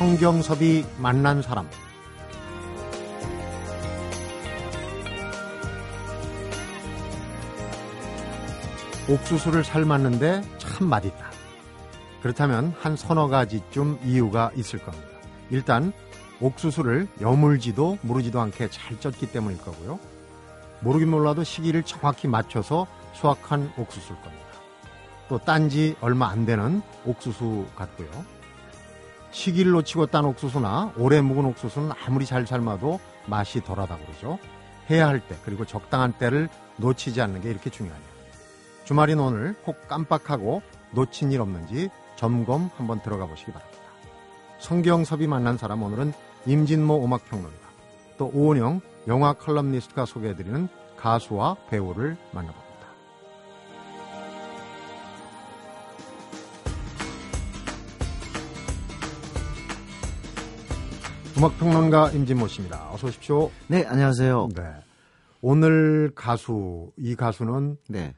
성경섭이 만난 사람 옥수수를 삶았는데 참 맛있다. 그렇다면 한 서너 가지쯤 이유가 있을 겁니다. 일단 옥수수를 여물지도 무르지도 않게 잘 쪘기 때문일 거고요. 모르긴 몰라도 시기를 정확히 맞춰서 수확한 옥수수일 겁니다. 또 딴지 얼마 안 되는 옥수수 같고요. 시기를 놓치고 딴 옥수수나 오래 묵은 옥수수는 아무리 잘 삶아도 맛이 덜하다 그러죠. 해야 할 때 그리고 적당한 때를 놓치지 않는 게 이렇게 중요하네요. 주말인 오늘 혹 깜빡하고 놓친 일 없는지 점검 한번 들어가 보시기 바랍니다. 성경섭이 만난 사람 오늘은 임진모 음악평론가 또 오은영 영화 컬럼니스트가 소개해드리는 가수와 배우를 만나봅니다. 음악평론가 임진모 씨입니다. 어서 오십시오. 네, 안녕하세요. 네. 오늘 가수, 이 가수는 네.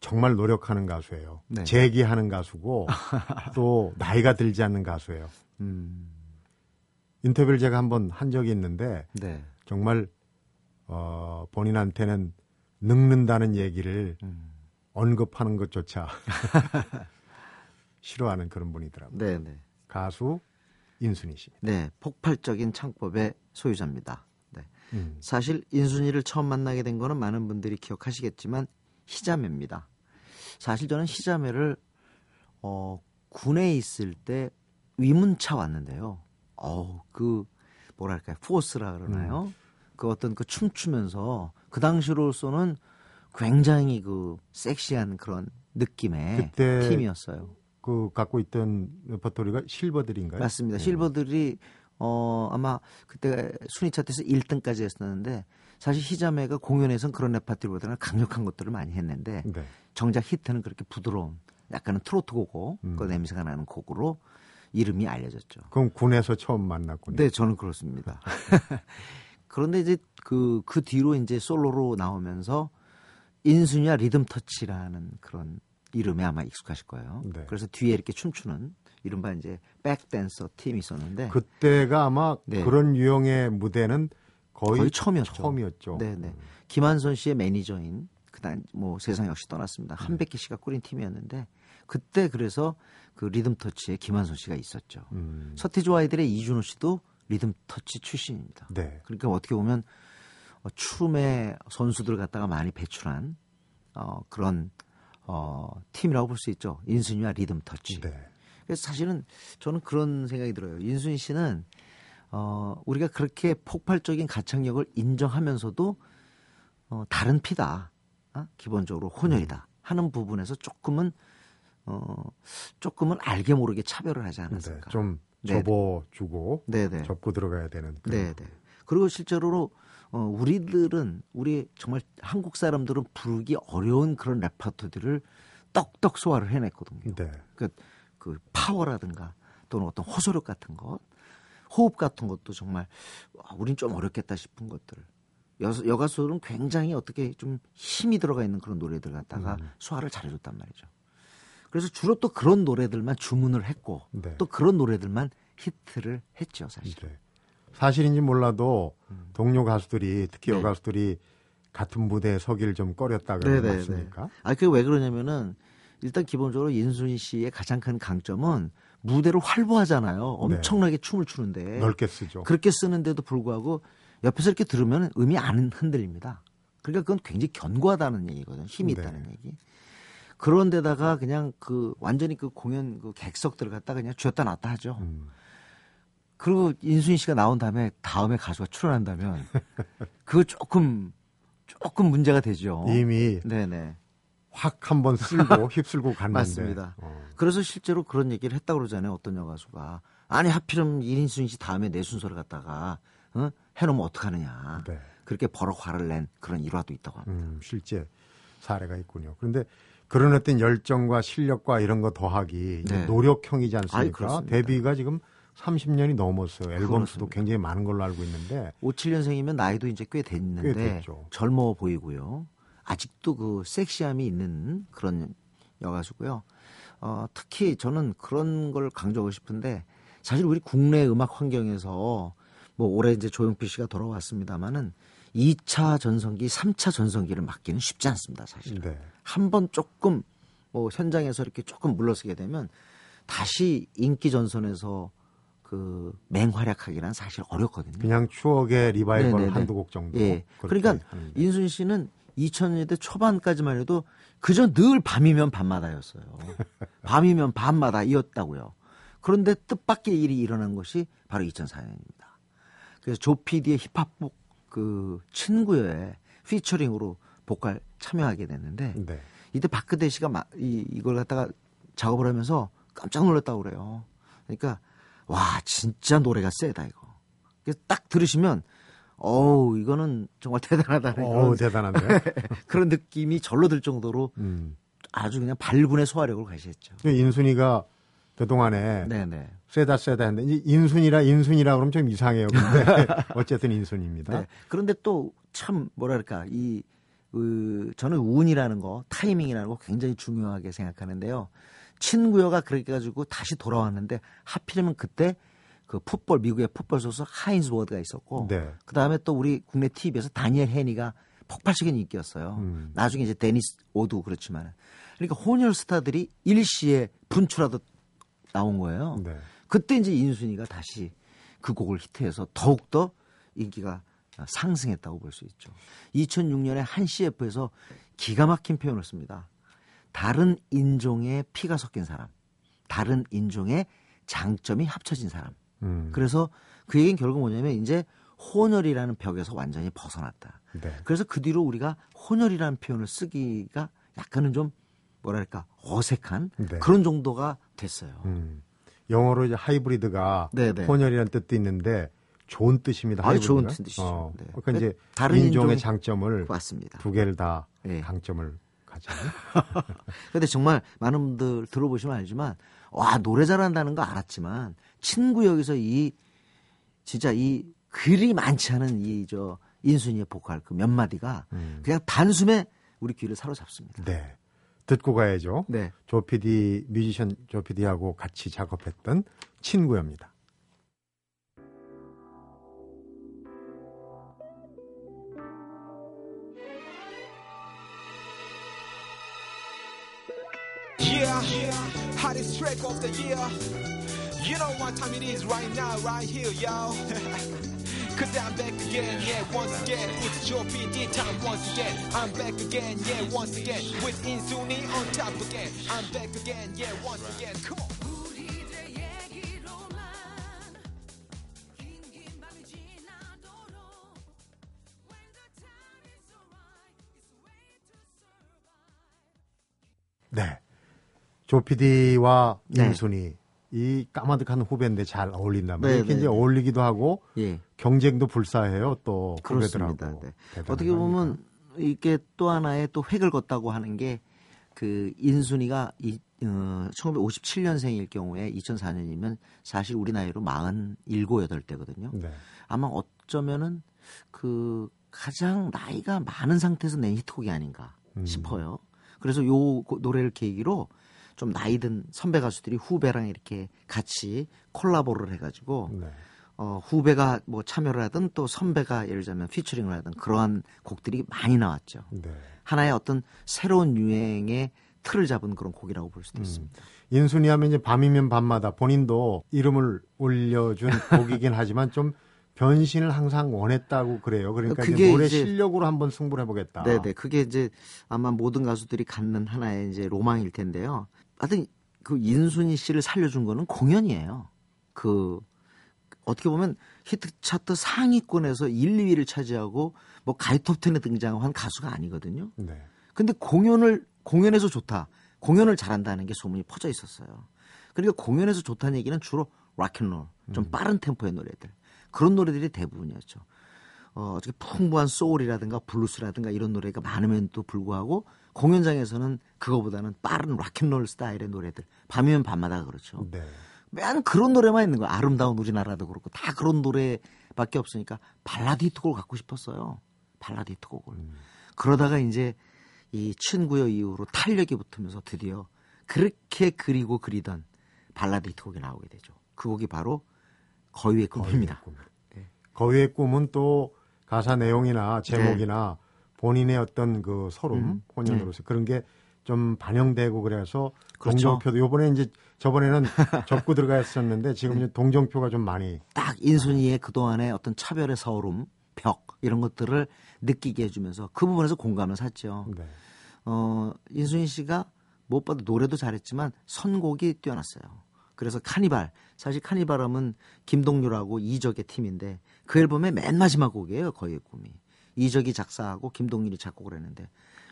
정말 노력하는 가수예요. 네. 재기하는 가수고 또 나이가 들지 않는 가수예요. 음, 인터뷰를 제가 한번 한 적이 있는데 네. 정말 어, 본인한테는 늙는다는 얘기를 음. 언급하는 것조차 싫어하는 그런 분이더라고요. 네, 네. 가수 인순이 씨. 네, 폭발적인 창법의 소유자입니다. 네. 음. 사실 인순이를 처음 만나게 된 거는 많은 분들이 기억하시겠지만 희자매입니다. 사실 저는 희자매를 어, 군에 있을 때 위문차 왔는데요. 어우, 그 뭐랄까요? 포스라 그러나요? 그 어떤 그 춤추면서 그 당시로서는 굉장히 그 섹시한 그런 느낌의 팀이었어요. 그 갖고 있던 레퍼토리가 실버들인가요? 맞습니다. 네. 실버들이 어 아마 그때 순위 차트에서 1등까지 했었는데 사실 희자매가 공연에선 그런 레파토리보다는 강력한 것들을 많이 했는데 네. 정작 히트는 그렇게 부드러운 약간은 트로트 곡고 음. 그 냄새가 나는 곡으로 이름이 알려졌죠. 그럼 군에서 처음 만났군요. 네, 저는 그렇습니다. 그런데 이제 그, 그 뒤로 이제 솔로로 나오면서 인순이와 리듬 터치라는 그런 이름에 아마 익숙하실 거예요. 네. 그래서 뒤에 이렇게 춤추는 이른바 이제 백댄서 팀이 있었는데 그때가 아마 네. 그런 유형의 무대는 거의, 거의 처음이었죠. 처음이었죠. 네, 네. 김한선 씨의 매니저인 그다음 뭐 세상 역시 떠났습니다. 한백기 씨가 꾸린 팀이었는데 그때 그래서 그 리듬 터치에 김한선 씨가 있었죠. 음, 서태지 아이들의 이준호 씨도 리듬 터치 출신입니다. 네. 그러니까 어떻게 보면 어, 추름의 선수들 갖다가 많이 배출한 어, 그런 어, 팀이라고 볼 수 있죠. 인순이와 리듬 터치. 네. 그래서 사실은 저는 그런 생각이 들어요. 인순이 씨는 어, 우리가 그렇게 폭발적인 가창력을 인정하면서도 어, 다른 피다. 어? 기본적으로 혼혈이다. 하는 부분에서 조금은 어, 조금은 알게 모르게 차별을 하지 네. 않았을까. 좀 네. 접어주고 네네. 접고 들어가야 되는. 그런 네, 네. 그리고 실제로 어, 우리들은 우리 정말 한국 사람들은 부르기 어려운 그런 레퍼토리를 떡떡 소화를 해냈거든요. 네. 그, 그 파워라든가 또는 어떤 호소력 같은 것, 호흡 같은 것도 정말 와, 우린 좀 어렵겠다 싶은 것들. 여, 여가수들은 굉장히 어떻게 좀 힘이 들어가 있는 그런 노래들 갖다가 음. 소화를 잘해줬단 말이죠. 그래서 주로 또 그런 노래들만 주문을 했고 네. 또 그런 노래들만 히트를 했죠, 사실. 네. 사실인지 몰라도 음. 동료 가수들이 특히 네. 여가수들이 같은 무대에 서기를 좀 꺼렸다 그러는 거 맞습니까? 아, 그게 왜 그러냐면은 일단 기본적으로 인순이 씨의 가장 큰 강점은 무대를 활보하잖아요. 엄청나게 춤을 추는데 네. 넓게 쓰죠. 그렇게 쓰는데도 불구하고 옆에서 이렇게 들으면 음이 안 흔들립니다. 그러니까 그건 굉장히 견고하다는 얘기거든요. 힘이 네. 있다는 얘기. 그런데다가 그냥 그 완전히 그 공연 그 객석들을 갖다가 그냥 쥐었다 놨다 하죠. 음. 그리고 인순이 씨가 나온 다음에 다음에 가수가 출연한다면 그거 조금 조금 문제가 되죠. 이미 네네. 확 한번 쓸고 휩쓸고 갔는데. 맞습니다. 어. 그래서 실제로 그런 얘기를 했다고 그러잖아요. 어떤 여가수가. 아니 하필이면 이인순 씨 다음에 내 순서를 갖다가 어? 해놓으면 어떡하느냐. 네. 그렇게 버럭 화를 낸 그런 일화도 있다고 합니다. 음, 실제 사례가 있군요. 그런데 그런 어떤 열정과 실력과 이런 거 더하기 네. 노력형이지 아이, 않습니까? 그렇습니다. 데뷔가 지금 30년이 넘었어요. 앨범 수도. 굉장히 많은 걸로 알고 있는데 57년생이면 나이도 이제 꽤 됐는데 꽤 됐죠. 젊어 보이고요. 아직도 그 섹시함이 있는 그런 여가수고요. 어, 특히 저는 그런 걸 강조하고 싶은데 사실 우리 국내 음악 환경에서 뭐 올해 이제 조용필 씨가 돌아왔습니다마는 2차 전성기, 3차 전성기를 막기는 쉽지 않습니다, 사실. 네. 한번 조금 뭐 현장에서 이렇게 조금 물러서게 되면 다시 인기 전선에서 그 맹활약하기란 사실 어렵거든요. 그냥 추억의 리바이벌 네네네. 한두 곡 정도. 예. 그러니까 하는데. 인순 씨는 2000년대 초반까지만 해도 그저 늘 밤이면 밤마다였어요. 밤이면 밤마다이었다고요. 그런데 뜻밖의 일이 일어난 것이 바로 2004년입니다. 그래서 조피디의 힙합곡 그 친구의 피처링으로 보컬 참여하게 됐는데 네. 이때 박근혜 씨가 마- 이, 이걸 갖다가 작업을 하면서 깜짝 놀랐다고 그래요. 그러니까 와 진짜 노래가 세다 이거. 딱 들으시면 어우 이거는 정말 대단하다는 어우, 그런, 대단한데요. 그런 느낌이 절로 들 정도로 음. 아주 그냥 발군의 소화력을 가시했죠. 그 인순이가 그동안에 네네. 세다 세다 했는데 이제 인순이라 인순이라 그러면 좀 이상해요. 근데 어쨌든 인순입니다. 네. 그런데 또 참 뭐랄까 이 그, 저는 운이라는 거, 타이밍이라는 거 굉장히 중요하게 생각하는데요. 친구여가 그렇게 가지고 다시 돌아왔는데 하필이면 그때 그 풋볼 미국의 풋볼 선수 하인즈 워드가 있었고 네. 그 다음에 또 우리 국내 TV에서 다니엘 헤니가 폭발적인 인기였어요. 음. 나중에 이제 데니스 오도 그렇지만 그러니까 혼혈 스타들이 일시에 분출하듯 나온 거예요. 네. 그때 이제 인순이가 다시 그 곡을 히트해서 더욱더 인기가 상승했다고 볼 수 있죠. 2006년에 한 CF에서 기가 막힌 표현을 씁니다. 다른 인종의 피가 섞인 사람, 다른 인종의 장점이 합쳐진 사람. 음. 그래서 그 얘기는 결국 뭐냐면 이제 혼혈이라는 벽에서 완전히 벗어났다. 네. 그래서 그 뒤로 우리가 혼혈이라는 표현을 쓰기가 약간은 좀 뭐랄까 어색한 네. 그런 정도가 됐어요. 음. 영어로 이제 하이브리드가 네네. 혼혈이라는 뜻도 있는데 좋은 뜻입니다. 아주. 좋은 뜻이죠. 어, 네. 그러니까 이제 다른 인종의 인종이- 장점을 맞습니다. 두 개를 다 예. 강점을 가지고. 근데 정말 많은 분들 들어보시면 알지만 와 노래 잘한다는 거 알았지만 친구 여기서 이 진짜 이 글이 많지 않은 이 저 인순이의 보컬 그 몇 마디가 음. 그냥 단숨에 우리 귀를 사로잡습니다. 네. 듣고 가야죠. 네. 조피디 뮤지션 조피디하고 같이 작업했던 친구입니다. yeah. Hottest track of the year. You know what time it is right now, right here, y'all. Cause I'm back again, yeah, once again. It's your PD time once again. I'm back again, yeah, once again. With Insuni on top again. I'm back again, yeah, once again. Come on. 네. 조피디와 네. 인순이 이 까마득한 후배인데 잘 어울린단 네, 말이에요. 이렇게 네, 이제 네. 어울리기도 하고 예. 경쟁도 불사해요. 또 그렇습니다. 후배들하고. 네. 대단한 어떻게 거 보면? 이게 또 하나의 또 획을 걷다고 하는 게 그 인순이가 이, 어, 1957년생일 경우에 2004년이면 사실 우리 나이로 47, 8대거든요. 네. 아마 어쩌면은 그 가장 나이가 많은 상태에서 낸 히트곡이 아닌가 음. 싶어요. 그래서 요 고- 노래를 계기로 좀 나이 든 선배 가수들이 후배랑 이렇게 같이 콜라보를 해가지고 네. 어, 후배가 뭐 참여를 하든 또 선배가 예를 들면 피처링을 하든 그러한 곡들이 많이 나왔죠. 네. 하나의 어떤 새로운 유행의 틀을 잡은 그런 곡이라고 볼 수도 있습니다. 인순이 하면 이제 밤이면 밤마다 본인도 이름을 올려준 곡이긴 하지만 좀 변신을 항상 원했다고 그래요. 그러니까 이제 그게 노래 이제- 실력으로 한번 승부를 해보겠다. 네네. 그게 이제 아마 모든 가수들이 갖는 하나의 이제 로망일 텐데요. 하여튼 그 인순이 씨를 살려준 거는 공연이에요. 그 어떻게 보면 히트 차트 상위권에서 1, 2위를 차지하고 뭐 가요 톱10에 등장한 가수가 아니거든요. 네. 근데 공연을 공연에서 좋다. 공연을 잘한다는 게 소문이 퍼져 있었어요. 그러니까 공연에서 좋다는 얘기는 주로 락앤롤, 좀 빠른 템포의 노래들. 그런 노래들이 대부분이었죠. 어, 어떻게 풍부한 소울이라든가 블루스라든가 이런 노래가 많음에도 불구하고 공연장에서는 그거보다는 빠른 락앤롤 스타일의 노래들. 밤이면 밤마다 그렇죠. 네. 맨 그런 노래만 있는 거야. 아름다운 우리나라도 그렇고 다 그런 노래밖에 없으니까 발라드 히트곡을 갖고 싶었어요. 발라드 히트곡을. 그러다가 이제 이 친구여 이후로 탄력이 붙으면서 드디어 그렇게 그리고 그리던 발라드 히트곡이 나오게 되죠. 그 곡이 바로 거위의 꿈입니다. 꿈. 네. 거위의 꿈은 또 가사 내용이나 제목이나 본인의 어떤 그 소름, 음. 혼연으로서 그런 게 좀 반영되고 그래서 그렇죠. 동정표도 요번에 이제 저번에는 접고 들어가 있었는데 지금 이제 동정표가 좀 많이 딱 인순이의 그동안의 어떤 차별의 서름, 벽 이런 것들을 느끼게 해주면서 그 부분에서 공감을 샀죠. 네. 어, 인순이 씨가 무엇보다 노래도 잘했지만 선곡이 뛰어났어요. 그래서 카니발 사실 카니발 하면 김동률하고 이적의 팀인데 그 앨범의 맨 마지막 곡이에요. 거의 꿈이 이적이 작사하고 김동률이 작곡을 했는데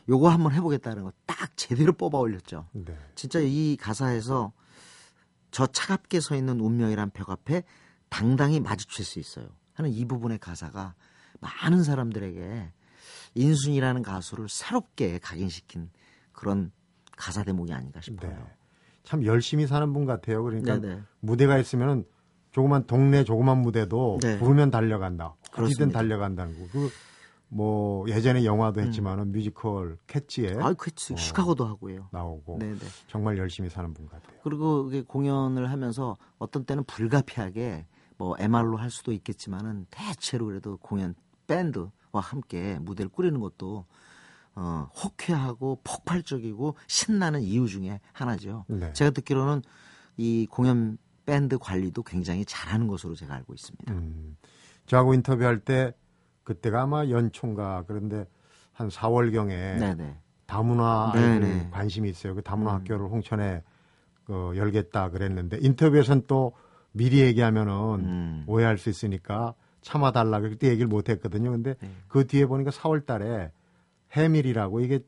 요거 한번 해보겠다는 거 딱 제대로 뽑아 올렸죠. 네. 진짜 이 가사에서 저 차갑게 서 있는 운명이란 벽 앞에 당당히 마주칠 수 있어요. 하는 이 부분의 가사가 많은 사람들에게 인순이라는 가수를 새롭게 각인시킨 그런 가사 대목이 아닌가 싶어요. 네. 참 열심히 사는 분 같아요. 그러니까 네네. 무대가 있으면 조그만 동네 조그만 무대도 네. 부르면 달려간다. 어디든. 달려간다는 거. 그 뭐 예전에 영화도 했지만은 뮤지컬 캣츠에 음. 아이 그치 어. 시카고도 하고요. 나오고 네네. 정말 열심히 사는 분 같아요. 그리고 공연을 하면서 어떤 때는 불가피하게 뭐 MR로 할 수도 있겠지만은 대체로 그래도 공연 밴드와 함께 무대를 꾸리는 것도 어, 호쾌하고 폭발적이고 신나는 이유 중에 하나죠. 네. 제가 듣기로는 이 공연 밴드 관리도 굉장히 잘하는 것으로 제가 알고 있습니다. 음. 저하고 인터뷰할 때 그때가 아마 연초인가 그런데 한 4월경에 네네. 다문화 네네. 아이들 관심이 있어요. 그 다문화 음. 학교를 홍천에 그 열겠다 그랬는데 인터뷰에서는 또 미리 얘기하면은 음. 오해할 수 있으니까 참아달라 그때 얘기를 못 했거든요. 근데 네. 그 뒤에 보니까 4월 달에 해밀이라고 이게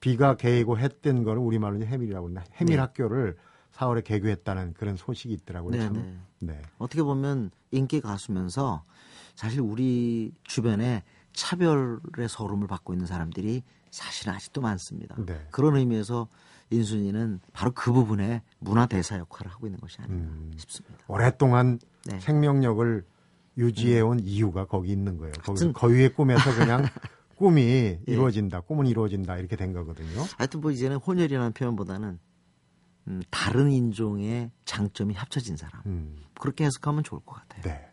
비가 개이고 했던 거를 우리말로 해밀이라고 그러나 해밀 네. 학교를 4월에 개교했다는 그런 소식이 있더라고요. 네네. 참. 네. 어떻게 보면 인기 가수면서 사실 우리 주변에 차별의 서름을 받고 있는 사람들이 사실은 아직도 많습니다. 네. 그런 의미에서 인순이는 바로 그 부분에 문화 대사 역할을 하고 있는 것이 아닌가 음. 싶습니다. 오랫동안 네. 생명력을 유지해온 이유가 거기 있는 거예요. 거기서 하여튼- 거위의 꿈에서 그냥 꿈이 예. 이루어진다, 꿈은 이루어진다 이렇게 된 거거든요. 하여튼 뭐 이제는 혼혈이라는 표현보다는 음, 다른 인종의 장점이 합쳐진 사람 음, 그렇게 해석하면 좋을 것 같아요. 네.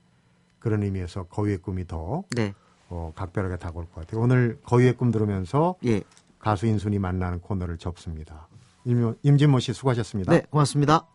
그런 의미에서 거위의 꿈이 더 네, 어, 각별하게 다가올 것 같아요. 오늘 거위의 꿈 들으면서 예, 가수 인순이 만나는 코너를 접습니다. 임모- 임진모 씨 수고하셨습니다. 네, 고맙습니다.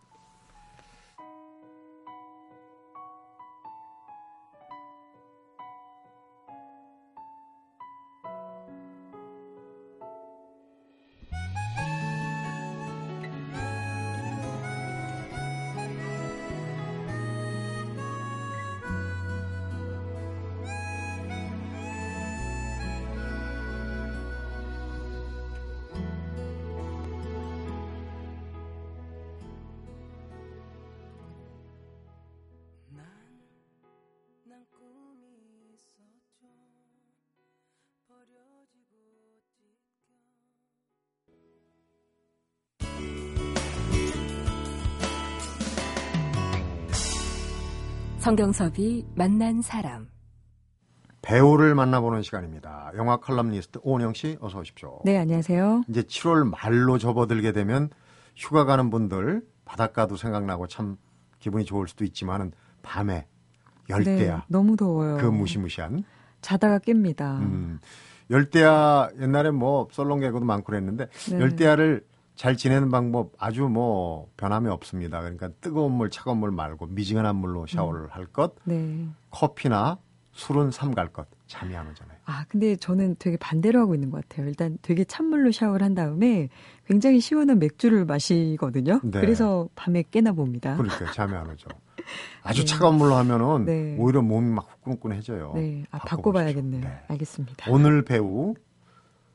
성경섭이 만난 사람. 배우를 만나보는 시간입니다. 영화 컬럼니스트 오은영 씨 어서 오십시오. 네, 안녕하세요. 이제 7월 말로 접어들게 되면 휴가 가는 분들 바닷가도 생각나고 참 기분이 좋을 수도 있지만은 밤에 열대야 네, 너무 더워요. 그 무시무시한 자다가 깹니다. 음, 열대야 옛날에 뭐 썰렁 개그도 많고 그랬는데 네. 열대야를 잘 지내는 방법 아주 뭐 변함이 없습니다. 그러니까 뜨거운 물, 차가운 물 말고 미지근한 물로 샤워를 할 것, 네. 커피나 술은 삼갈 것. 잠이 안 오잖아요. 아, 근데 저는 되게 반대로 하고 있는 것 같아요. 일단 되게 찬물로 샤워를 한 다음에 굉장히 시원한 맥주를 마시거든요. 네. 그래서 밤에 깨나 봅니다. 그러니까 잠이 안 오죠. 아주 네. 차가운 물로 하면은 네. 오히려 몸이 막 후끈후끈해져요. 네. 아. 바꿔봐야겠네요. 네. 알겠습니다. 오늘 배우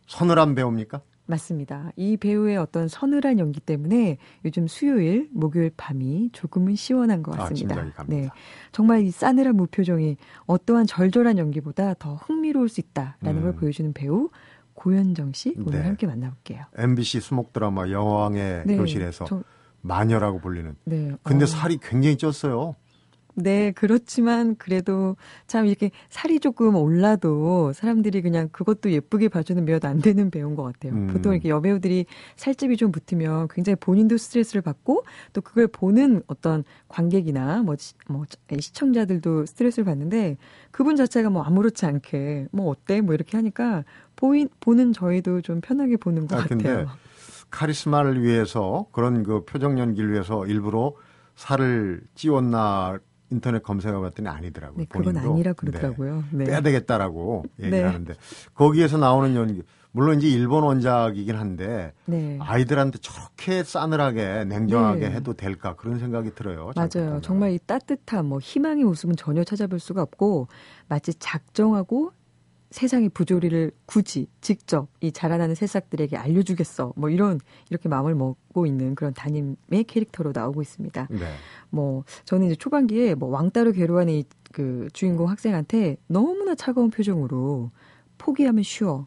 서늘한 배우입니까? 맞습니다. 이 배우의 어떤 서늘한 연기 때문에 요즘 수요일, 목요일 밤이 조금은 시원한 것 아, 같습니다. 갑니다. 네. 정말 이 싸늘한 무표정이 어떠한 절절한 연기보다 더 흥미로울 수 있다라는 음. 걸 보여주는 배우 고현정 씨 오늘 네. 함께 만나볼게요. MBC 수목 드라마 여왕의 네, 교실에서 저- 마녀라고 불리는. 네. 근데 어, 살이 굉장히 쪘어요. 네, 그렇지만 그래도 참 이렇게 살이 조금 올라도 사람들이 그냥 그것도 예쁘게 봐주는 몇 안 되는 배우인 것 같아요. 음. 보통 이렇게 여배우들이 살집이 좀 붙으면 굉장히 본인도 스트레스를 받고 또 그걸 보는 어떤 관객이나 뭐, 시, 뭐 시청자들도 스트레스를 받는데 그분 자체가 뭐 아무렇지 않게 뭐 어때 뭐 이렇게 하니까 보인, 보는 저희도 좀 편하게 보는 것 아, 같아요. 카리스마를 위해서 그런 그 표정 연기를 위해서 일부러 살을 찌웠나 인터넷 검색해 봤더니 아니더라고요. 네, 그건. 아니라 그러더라고요. 네. 네. 빼야 되겠다라고 네. 하는데 거기에서 나오는 연기 물론 이제 일본 원작이긴 한데 네. 아이들한테 저렇게 싸늘하게 냉정하게 네. 해도 될까 그런 생각이 들어요. 맞아요. 정말 이 따뜻함, 뭐 희망의 웃음은 전혀 찾아볼 수가 없고 마치 작정하고 세상의 부조리를 굳이 직접 이 자라나는 새싹들에게 알려주겠어. 뭐 이런 이렇게 마음을 먹고 있는 그런 담임의 캐릭터로 나오고 있습니다. 네. 뭐 저는 이제 초반기에 뭐 왕따로 괴로워하는 이 그 주인공 학생한테 너무나 차가운 표정으로 포기하면 쉬워.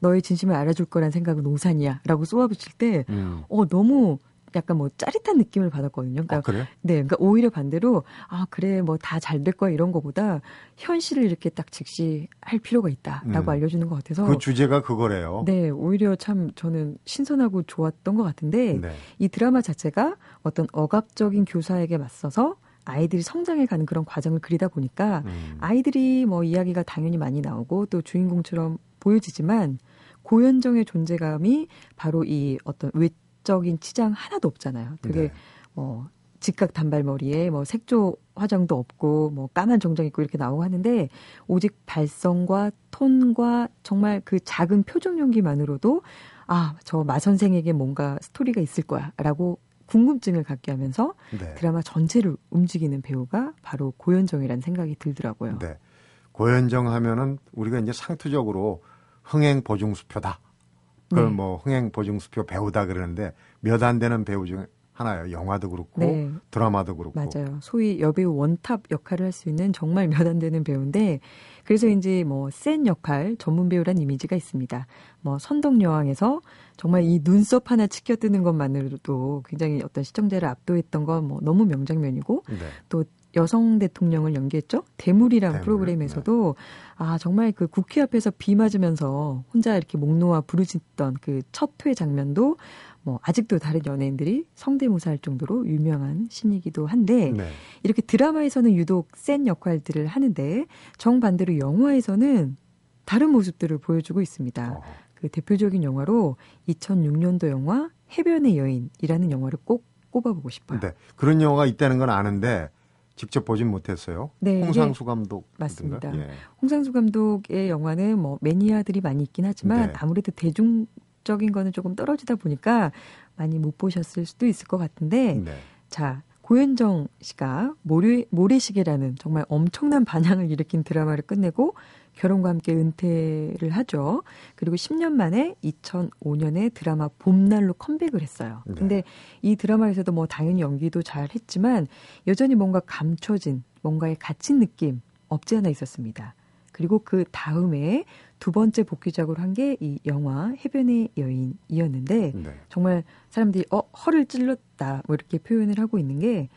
너의 진심을 알아줄 거란 생각은 오산이야 라고 쏘아붙일 때 음. 어, 너무 약간 뭐 짜릿한 느낌을 받았거든요. 그러니까 아, 그래? 네, 그러니까 오히려 반대로 아 그래 뭐 다 잘 될 거야 이런 거보다 현실을 이렇게 딱 직시할 필요가 있다라고 음. 알려주는 것 같아서 그 주제가 그거래요. 네 오히려 참 저는 신선하고 좋았던 것 같은데 네. 이 드라마 자체가 어떤 억압적인 교사에게 맞서서 아이들이 성장해 가는 그런 과정을 그리다 보니까 음. 아이들이 뭐 이야기가 당연히 많이 나오고 또 주인공처럼 보여지지만 고현정의 존재감이 바로 이 어떤 외 적인 치장 하나도 없잖아요. 되게 네. 뭐 직각 단발머리에 뭐 색조 화장도 없고 뭐 까만 정장 입고 이렇게 나오고 하는데 오직 발성과 톤과 정말 그 작은 표정 연기만으로도 아 저 마 선생에게 뭔가 스토리가 있을 거야라고 궁금증을 갖게 하면서 네. 드라마 전체를 움직이는 배우가 바로 고현정이라는 생각이 들더라고요. 네. 고현정 하면은 우리가 이제 상투적으로 흥행 보증수표다. 그걸 네. 뭐 흥행 보증수표 배우다 그러는데 몇 안 되는 배우 중에 하나예요. 영화도 그렇고 네. 드라마도 그렇고. 맞아요. 소위 여배우 원탑 역할을 할 수 있는 정말 몇 안 되는 배우인데 그래서인지 뭐 센 역할 전문 배우란 이미지가 있습니다. 뭐 선덕 여왕에서 정말 이 눈썹 하나 치켜 뜨는 것만으로도 굉장히 어떤 시청자를 압도했던 건 뭐 너무 명장면이고 네. 또 여성 대통령을 연기했죠. 대물이란 대물, 프로그램에서도 아 정말 그 국회 앞에서 비 맞으면서 혼자 이렇게 목 놓아 부르짖던 그 첫 회 장면도 뭐 아직도 다른 연예인들이 성대모사할 정도로 유명한 신이기도 한데 네. 이렇게 드라마에서는 유독 센 역할들을 하는데 정반대로 영화에서는 다른 모습들을 보여주고 있습니다. 어. 그 대표적인 영화로 2006년도 영화 해변의 여인이라는 영화를 꼭 꼽아보고 싶어요. 네. 그런 영화가 있다는 건 아는데 직접 보진 못했어요. 네, 홍상수 감독 맞습니다. 예. 홍상수 감독의 영화는 뭐 매니아들이 많이 있긴 하지만 네. 아무래도 대중 적인 거는 조금 떨어지다 보니까 많이 못 보셨을 수도 있을 것 같은데 네. 자 고현정 씨가 모래, 모래시계라는 정말 엄청난 반향을 일으킨 드라마를 끝내고 결혼과 함께 은퇴를 하죠. 그리고 10년 만에 2005년에 드라마 봄날로 컴백을 했어요. 네. 근데 이 드라마에서도 뭐 당연히 연기도 잘 했지만 여전히 뭔가 감춰진 뭔가에 갇힌 느낌 없지 않아 있었습니다. 그리고 그 다음에 두 번째 복귀작으로 한 게 이 영화 해변의 여인이었는데 네. 정말 사람들이 어 허를 찔렀다 뭐 이렇게 표현을 하고 있는 게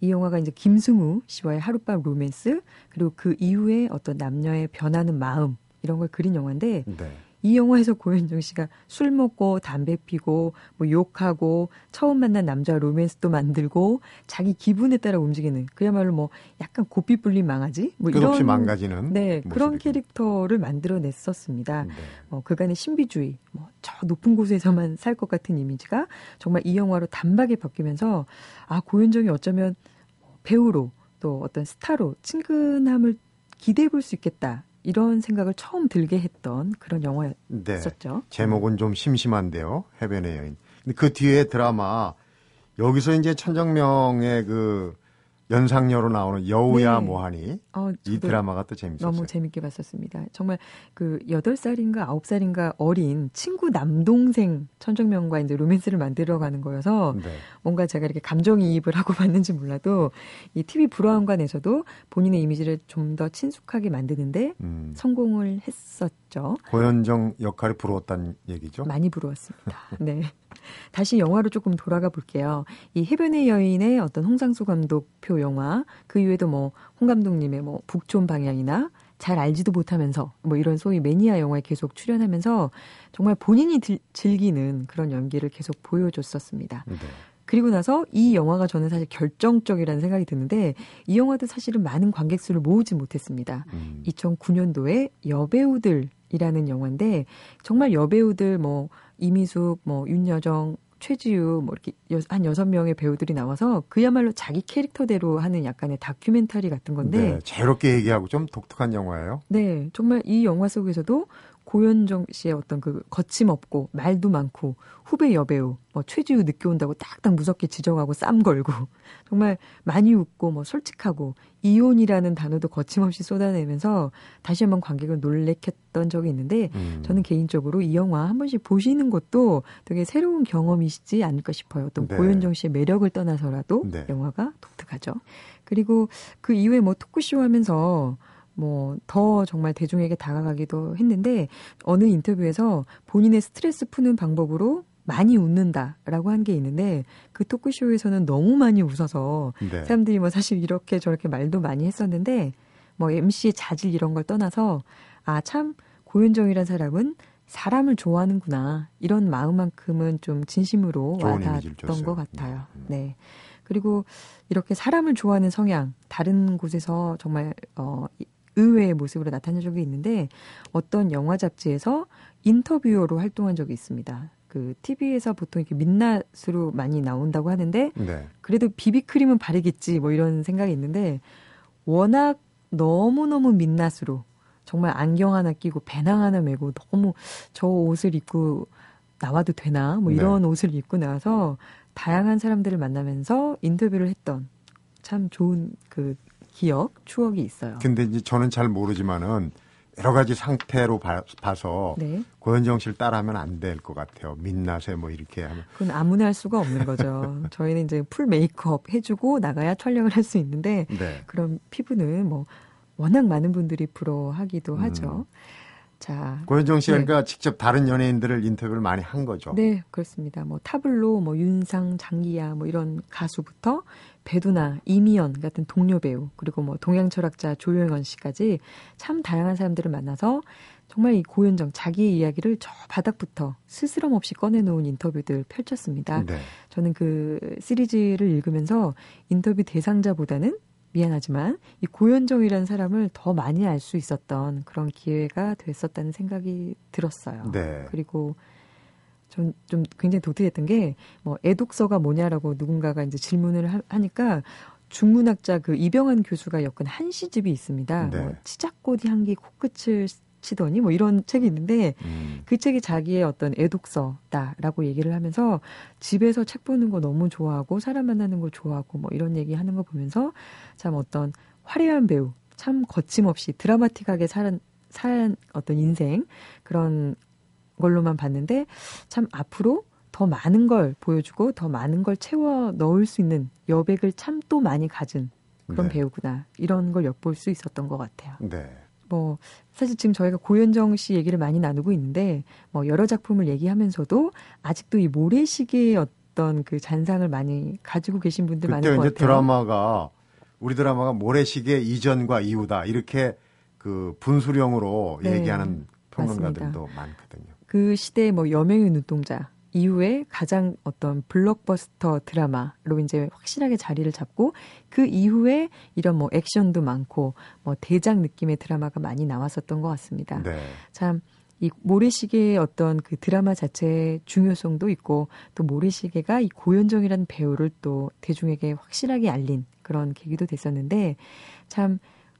이 영화가 이제 김승우 씨와의 하룻밤 로맨스 그리고 그 이후에 어떤 남녀의 변하는 마음 이런 걸 그린 영화인데 네. 이 영화에서 고현정 씨가 술 먹고 담배 피고 뭐 욕하고 처음 만난 남자 로맨스도 만들고 자기 기분에 따라 움직이는 그야말로 뭐 약간 고삐 불린 망아지 뭐 이런 망가지는 네 그런 모습이군요. 캐릭터를 만들어냈었습니다. 네. 어, 그간의 신비주의, 뭐 저 높은 곳에서만 살 것 같은 이미지가 정말 이 영화로 단박에 바뀌면서 아 고현정이 어쩌면 배우로 또 어떤 스타로 친근함을 기대해 볼 수 있겠다 이런 생각을 처음 들게 했던 그런 네. 영화였었죠. 제목은 좀 심심한데요. 해변의 여인. 근데 그 뒤에 드라마 여기서 이제 천정명의 그 연상녀로 나오는 여우야 네. 뭐하니 어, 이 드라마가 또 재밌었어요. 너무 재밌게 봤었습니다. 정말 그 8살인가 9살인가 어린 친구 남동생 천정명과 이제 로맨스를 만들어 가는 거여서 네. 뭔가 제가 이렇게 감정이입을 하고 봤는지 몰라도 이 TV 브라운관에서도 본인의 이미지를 좀 더 친숙하게 만드는데 음, 성공을 했었죠. 고현정 역할이 부러웠다는 얘기죠. 많이 부러웠습니다. 네. 다시 영화로 조금 돌아가 볼게요. 이 해변의 여인의 어떤 홍상수 감독표 영화, 그 이외에도 뭐 홍 감독님의 뭐 북촌 방향이나 잘 알지도 못하면서 뭐 이런 소위 매니아 영화에 계속 출연하면서 정말 본인이 들- 즐기는 그런 연기를 계속 보여줬었습니다. 네. 그리고 나서 이 영화가 저는 사실 결정적이라는 생각이 드는데 이 영화도 사실은 많은 관객 수를 모으지 못했습니다. 음. 2009년도에 여배우들이라는 영화인데 정말 여배우들 뭐 이미숙, 뭐 윤여정, 최지우 뭐 이렇게 여- 한 여섯 명의 배우들이 나와서 그야말로 자기 캐릭터대로 하는 약간의 다큐멘터리 같은 건데 네, 자유롭게 얘기하고 좀 독특한 영화예요. 네, 정말 이 영화 속에서도 고현정 씨의 어떤 그 거침없고 말도 많고 후배 여배우 뭐 최지우 늦게 온다고 딱딱 무섭게 지적하고 쌈 걸고 정말 많이 웃고 뭐 솔직하고 이혼이라는 단어도 거침없이 쏟아내면서 다시 한번 관객을 놀래켰던 적이 있는데 음. 저는 개인적으로 이 영화 한 번씩 보시는 것도 되게 새로운 경험이시지 않을까 싶어요. 어떤 네. 고현정 씨의 매력을 떠나서라도 네. 영화가 독특하죠. 그리고 그 이후에 뭐 토크쇼 하면서 뭐 더 정말 대중에게 다가가기도 했는데 어느 인터뷰에서 본인의 스트레스 푸는 방법으로 많이 웃는다라고 한 게 있는데 그 토크쇼에서는 너무 많이 웃어서 네. 사람들이 뭐 사실 이렇게 저렇게 말도 많이 했었는데 뭐 MC의 자질 이런 걸 떠나서 아 참 고현정이란 사람은 사람을 좋아하는구나 이런 마음만큼은 좀 진심으로 와닿았던. 것 같아요. 음. 네. 그리고 이렇게 사람을 좋아하는 성향 다른 곳에서 정말 어 이- 의외의 모습으로 나타난 적이 있는데 어떤 영화 잡지에서 인터뷰어로 활동한 적이 있습니다. 그 TV에서 보통 이렇게 민낯으로 많이 나온다고 하는데 네. 그래도 비비크림은 바르겠지 뭐 이런 생각이 있는데 워낙 너무너무 민낯으로 정말 안경 하나 끼고 배낭 하나 메고 너무 저 옷을 입고 나와도 되나 뭐 이런 옷을 입고 나와서 다양한 사람들을 만나면서 인터뷰를 했던 참 좋은 그 기억 추억이 있어요. 근데 이제 저는 잘 모르지만은 여러 가지 상태로 봐, 서 네, 고현정 씨를 따라하면 안 될 것 같아요. 민낯에 뭐 이렇게 하면. 그건 아무나 할 수가 없는 거죠. 저희는 이제 풀 메이크업 해주고 나가야 촬영을 할 수 있는데 네. 그런 피부는 뭐 워낙 많은 분들이 부러워하기도 음. 하죠. 자, 고현정 씨가 네. 그러니까 직접 다른 연예인들을 인터뷰를 많이 한 거죠. 네 그렇습니다. 뭐 타블로, 뭐 윤상, 장기야, 뭐 이런 가수부터 배두나, 이미연 같은 동료 배우 그리고 뭐 동양 철학자 조영원 씨까지 참 다양한 사람들을 만나서 정말 이 고현정 자기의 이야기를 저 바닥부터 스스럼 없이 꺼내놓은 인터뷰들 펼쳤습니다. 네. 저는 그 시리즈를 읽으면서 인터뷰 대상자보다는 미안하지만 이 고현정이라는 사람을 더 많이 알 수 있었던 그런 기회가 됐었다는 생각이 들었어요. 네. 그리고 전좀 굉장히 독특했던 게 뭐 애독서가 뭐냐라고 누군가가 이제 질문을 하, 하니까 중문학자 그 이병환 교수가 엮은 한시집이 있습니다. 네. 뭐 치자꽃이 향기 코끝을 치더니 뭐 이런 책이 있는데 음. 그 책이 자기의 어떤 애독서다라고 얘기를 하면서 집에서 책 보는 거 너무 좋아하고 사람 만나는 거 좋아하고 뭐 이런 얘기 하는 거 보면서 참 어떤 화려한 배우 참 거침없이 드라마틱하게 살은 산 어떤 인생 그런 걸로만 봤는데 참 앞으로 더 많은 걸 보여주고 더 많은 걸 채워 넣을 수 있는 여백을 참 또 많이 가진 그런 네. 배우구나 이런 걸 엿볼 수 있었던 것 같아요. 네. 뭐 사실 지금 저희가 고현정 씨 얘기를 많이 나누고 있는데 뭐 여러 작품을 얘기하면서도 아직도 이 모래시계의 어떤 그 잔상을 많이 가지고 계신 분들 많을 그때 것 이제 같아요. 드라마가 우리 드라마가 모래시계 이전과 이후다 이렇게 그 분수령으로 네, 얘기하는 평론가들도 많거든요. 그 시대의 뭐 여명의 눈동자 이후에 가장 어떤 블록버스터 드라마로 이제 확실하게 자리를 잡고 그 이후에 이런 뭐 액션도 많고 뭐 대작 느낌의 드라마가 많이 나왔었던 것 같습니다. 네. 참 이 모래시계의 어떤 그 드라마 자체의 중요성도 있고 또 모래시계가 이 고현정이라는 배우를 또 대중에게 확실하게 알린 그런 계기도 됐었는데 참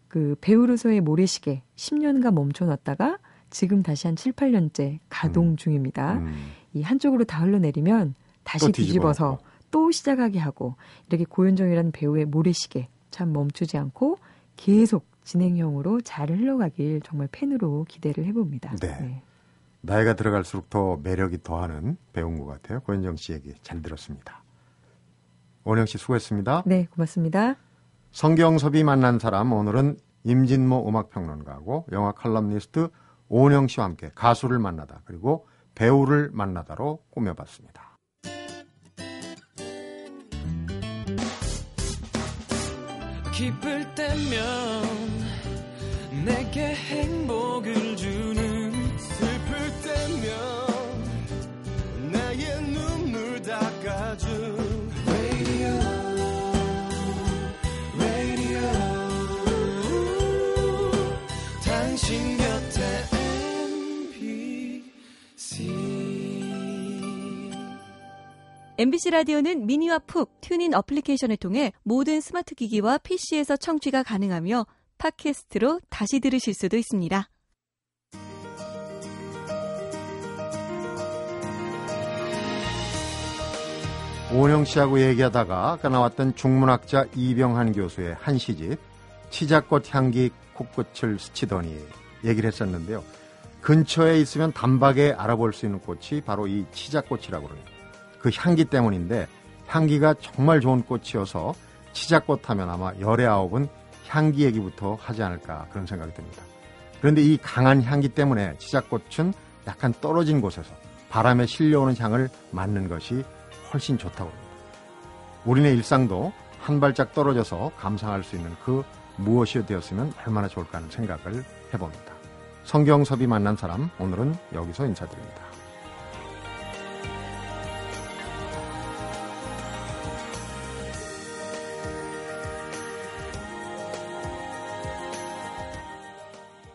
그 배우로서의 모래시계 10년간 멈춰놨다가 지금 다시 한 7, 8년째 가동 음. 중입니다. 음. 이 한쪽으로 다 흘러내리면 다시 또 뒤집어 뒤집어서. 또 시작하게 하고 이렇게 고현정이라는 배우의 모래시계 참 멈추지 않고 계속 진행형으로 잘 흘러가길 정말 팬으로 기대를 해봅니다. 네. 나이가 들어갈수록 더 매력이 더하는 배우인 것 같아요. 고현정 씨 얘기 잘 들었습니다. 원영 씨 수고했습니다. 네, 고맙습니다. 성경섭이 만난 사람 오늘은 임진모 음악평론가하고 영화 칼럼니스트 오은영 씨와 함께 가수를 만나다 그리고 배우를 만나다로 꾸며봤습니다. 기쁠 때면 내게 행복을 주는 MBC 라디오는 mini와 pooq TuneIn 어플리케이션을 통해 모든 스마트 기기와 PC에서 청취가 가능하며 팟캐스트로 다시 들으실 수도 있습니다. 오은영 씨하고 얘기하다가 아까 나왔던 중문학자 이병한 교수의 한 시집 치자꽃 향기 코끝을 스치더니 얘기를 했었는데요. 근처에 있으면 단박에 알아볼 수 있는 꽃이 바로 이 치자꽃이라고 그래요. 그 향기 때문인데 향기가 정말 좋은 꽃이어서 치자꽃 하면 아마 열의 아홉은 향기 얘기부터 하지 않을까 그런 생각이 듭니다. 그런데 이 강한 향기 때문에 치자꽃은 약간 떨어진 곳에서 바람에 실려오는 향을 맡는 것이 훨씬 좋다고 합니다. 우리네 일상도 한 발짝 떨어져서 감상할 수 있는 그 무엇이 되었으면 얼마나 좋을까 하는 생각을 해봅니다. 성경섭이 만난 사람 오늘은 여기서 인사드립니다.